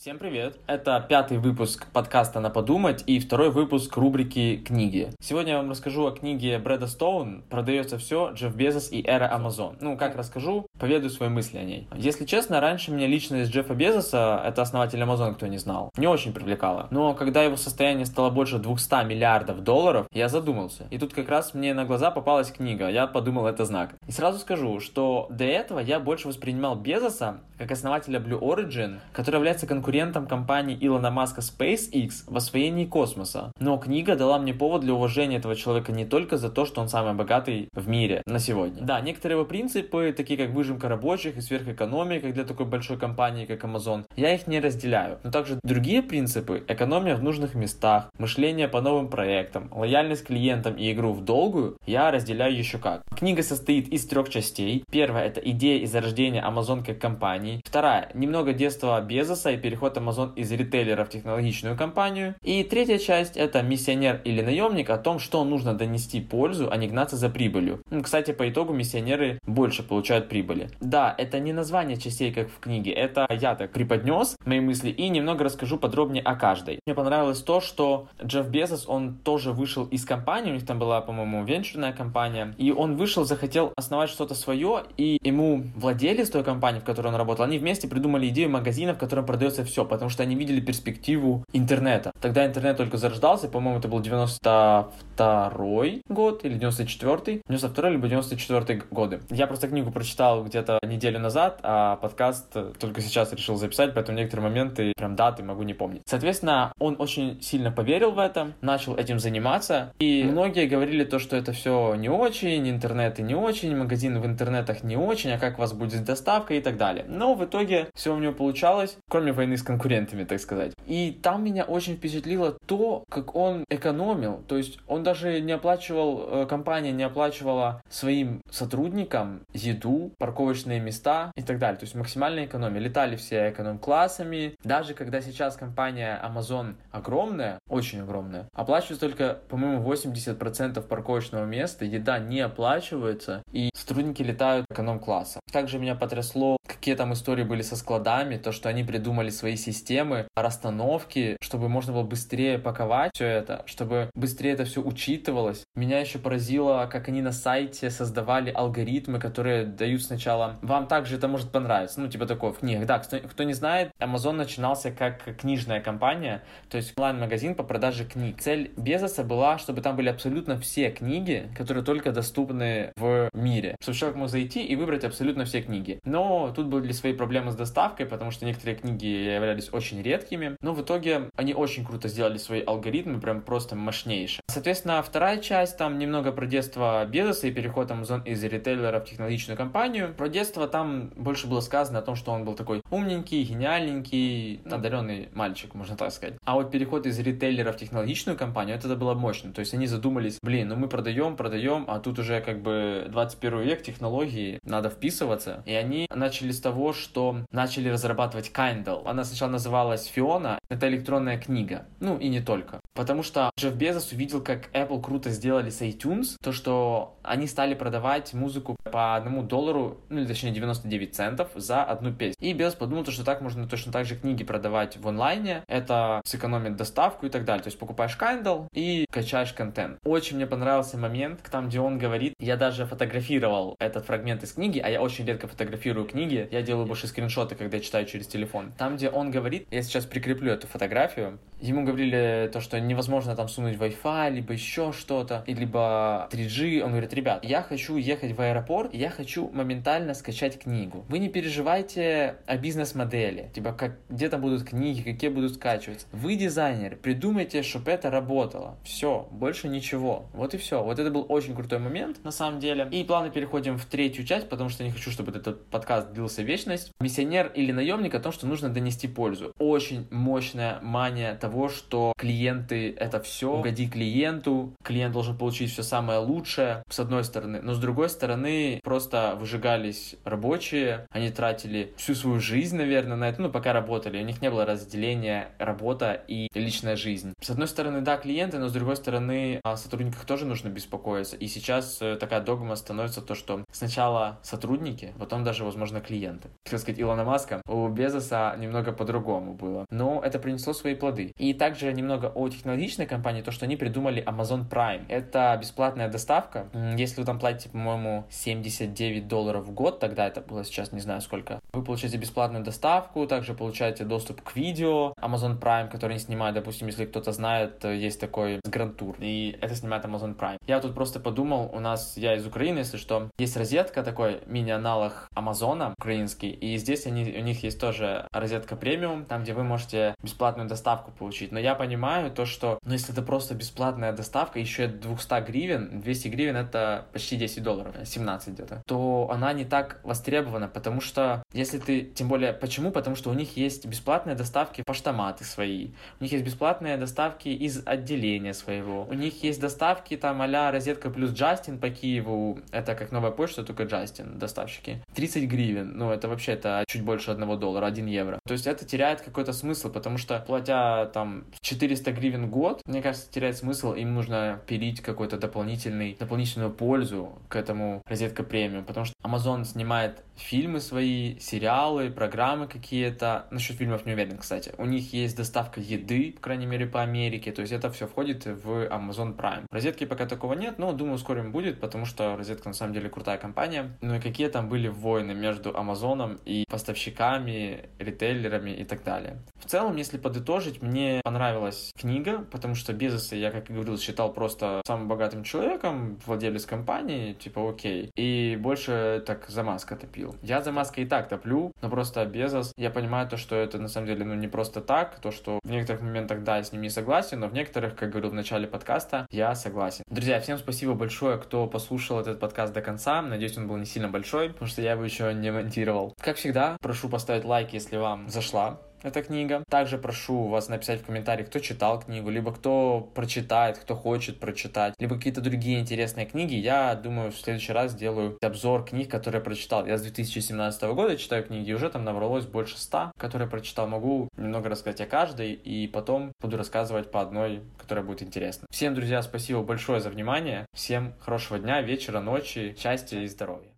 Всем привет! Это пятый выпуск подкаста «На подумать» и второй выпуск рубрики «Книги». Сегодня я вам расскажу о книге Брэда Стоун «Продается все. Джефф Безос и эра Амазон». Ну, как расскажу, поведаю свои мысли о ней. Если честно, раньше меня личность Джеффа Безоса, это основатель Амазон, кто не знал, не очень привлекала. Но когда его состояние стало больше 200 миллиардов долларов, я задумался. И тут как раз мне на глаза попалась книга, я подумал, это знак. И сразу скажу, что до этого я больше воспринимал Безоса как основателя Blue Origin, который является конкурентом компании Илона Маска SpaceX в освоении космоса. Но книга дала мне повод для уважения этого человека не только за то, что он самый богатый в мире на сегодня. Да, некоторые его принципы, такие как выжимка рабочих и сверхэкономия, для такой большой компании, как Amazon, я их не разделяю. Но также другие принципы, экономия в нужных местах, мышление по новым проектам, лояльность клиентам и игру в долгую, я разделяю еще как. Книга состоит из трех частей. Первая это идея и зарождение Amazon как компании. Вторая, немного детства Безоса и переход Amazon из ритейлера в технологичную компанию. И третья часть это миссионер или наемник о том, что нужно донести пользу, а не гнаться за прибылью. Кстати, по итогу миссионеры больше получают прибыли. Да, это не название частей, как в книге, это я так преподнес мои мысли и немного расскажу подробнее о каждой. Мне понравилось то, что Джефф Безос, он тоже вышел из компании, у них там была, по-моему, венчурная компания, и он вышел, захотел основать что-то свое, и ему владелец той компании, в которой он работал, они вместе придумали идею магазина, в котором продается все, потому что они видели перспективу интернета. Тогда интернет только зарождался, по-моему, это был 92 год или 94 92 либо 94 годы. Я просто книгу прочитал где-то неделю назад, а подкаст только сейчас решил записать, поэтому некоторые моменты, прям даты могу не помнить. Соответственно, он очень сильно поверил в это, начал этим заниматься, и многие говорили то, что это все не очень, интернеты не очень, магазины в интернетах не очень, а как у вас будет с доставкой и так далее. Но в итоге все у него получалось, кроме войны с конкурентами, так сказать. И там меня очень впечатлило то, как он экономил. То есть он даже не оплачивал, э, компания не оплачивала своим сотрудникам еду, парковочные места и так далее. То есть максимальная экономия. Летали все эконом-классами. Даже когда сейчас компания Amazon огромная, очень огромная, оплачивается только, по-моему, 80% парковочного места, еда не оплачивается, и сотрудники летают эконом-классом. Также меня потрясло, какие там истории были со складами, то, что они придумали свои системы расстановки, чтобы можно было быстрее паковать все это, чтобы быстрее это все учитывалось. Меня еще поразило, как они на сайте создавали алгоритмы, которые дают сначала... Вам также это может понравиться, ну, типа такое в книгах. Да, кто, кто не знает, Amazon начинался как книжная компания, то есть онлайн-магазин по продаже книг. Цель Безоса была, чтобы там были абсолютно все книги, которые только доступны в мире. Чтобы человек мог зайти и выбрать абсолютно все книги. Но тут были свои проблемы с доставкой, потому что некоторые книги являлись очень редкими, но в итоге они очень круто сделали свои алгоритмы, прям просто мощнейшие. Соответственно, вторая часть, там немного про детство Безоса и переход Amazon из ритейлера в технологичную компанию. Про детство там больше было сказано о том, что он был такой умненький, гениальненький, одаренный мальчик, можно так сказать. А вот переход из ритейлера в технологичную компанию, это было мощно. То есть они задумались, блин, ну мы продаем, продаем, а тут уже как бы 21 век, технологии, надо вписываться. И они начали того, что начали разрабатывать Kindle. Она сначала называлась Фиона. Это электронная книга. Ну и не только. Потому что Джефф Безос увидел, как Apple круто сделали с iTunes, то, что они стали продавать музыку по одному доллару, ну или точнее 99 центов за одну песню. И Безос подумал, что так можно точно так же книги продавать в онлайне, это сэкономит доставку и так далее. То есть покупаешь Kindle и качаешь контент. Очень мне понравился момент, там, где он говорит, я даже фотографировал этот фрагмент из книги, а я очень редко фотографирую книги, я делаю больше скриншоты, когда я читаю через телефон. Там, где он говорит, я сейчас прикреплю эту фотографию, ему говорили то, что невозможно там сунуть Wi-Fi, либо еще что-то, либо 3G. Он говорит, ребят, я хочу ехать в аэропорт, я хочу моментально скачать книгу. Вы не переживайте о бизнес-модели, типа как, где там будут книги, какие будут скачиваться. Вы дизайнер, придумайте, чтобы это работало. Все, больше ничего. Вот и все. Вот это был очень крутой момент, на самом деле. И плавно переходим в третью часть, потому что не хочу, чтобы этот подкаст длился вечность. Миссионер или наемник о том, что нужно донести пользу. Очень мощная мания того, что клиенты это все, угоди клиенту, клиент должен получить все самое лучшее, с одной стороны, но с другой стороны просто выжигались рабочие, они тратили всю свою жизнь, наверное, на это, ну, пока работали, у них не было разделения работа и личная жизнь. С одной стороны, да, клиенты, но с другой стороны, о сотрудниках тоже нужно беспокоиться, и сейчас э, такая догма становится то, что сначала сотрудники, потом даже, возможно, клиент. Клиенты. Хотел сказать Илона Маска, у Безоса немного по-другому было. Но это принесло свои плоды. И также немного о технологичной компании, то, что они придумали Amazon Prime. Это бесплатная доставка. Если вы там платите, по-моему, 79 долларов в год, тогда это было сейчас не знаю сколько, вы получаете бесплатную доставку, также получаете доступ к видео Amazon Prime, который они снимают, допустим, если кто-то знает, есть такой Grand Tour, и это снимает Amazon Prime. Я тут просто подумал, у нас, я из Украины, если что, есть розетка, такой мини-аналог Амазона украинский, и здесь они, у них есть тоже розетка премиум, там, где вы можете бесплатную доставку получить. Но я понимаю то, что, ну, если это просто бесплатная доставка, еще 200 гривен, 200 гривен это почти 10 долларов, 17 где-то, то она не так востребована, потому что, если ты, тем более, почему? Потому что у них есть бесплатные доставки поштоматы свои, у них есть бесплатные доставки из отделения своего, у них есть доставки там а розетка плюс Джастин по Киеву, это как новая почта, только Джастин, доставщики. 30 гривен, ну это вообще это чуть больше одного доллара, 1 евро. То есть это теряет какой-то смысл, потому что платя там 400 гривен в год, мне кажется, теряет смысл, им нужно пилить какой-то дополнительный, дополнительную пользу к этому розетка премиум, потому что Amazon снимает фильмы свои, сериалы, программы какие-то. Насчет фильмов не уверен, кстати. У них есть доставка еды, по крайней мере, по Америке. То есть это все входит в Amazon Prime. Розетки пока такого нет, но думаю, скоро им будет, потому что розетка на самом деле крутая компания. Ну и какие там были войны между Амазоном и поставщиками, ритейлерами и так далее. В целом, если подытожить, мне понравилась книга, потому что Безоса, я, как и говорил, считал просто самым богатым человеком, владелец компании, типа окей. И больше так за маска топил Я за маской и так топлю, но просто Безос, я понимаю то, что это на самом деле ну не просто так, то, что в некоторых моментах, да, я с ним не согласен, но в некоторых, как говорил в начале подкаста, я согласен. Друзья, всем спасибо большое, кто послушал этот подкаст до конца. Надеюсь, он был не сильно большой, потому что я его еще не монтировал. Как всегда, прошу поставить лайк, если вам зашла эта книга. Также прошу вас написать в комментариях, кто читал книгу, либо кто прочитает, кто хочет прочитать, либо какие-то другие интересные книги. Я думаю, в следующий раз сделаю обзор книг, которые я прочитал. Я с 2017 года читаю книги, уже там набралось больше ста, которые я прочитал. Могу немного рассказать о каждой, и потом буду рассказывать по одной, которая будет интересна. Всем, друзья, спасибо большое за внимание. Всем хорошего дня, вечера, ночи, счастья и здоровья.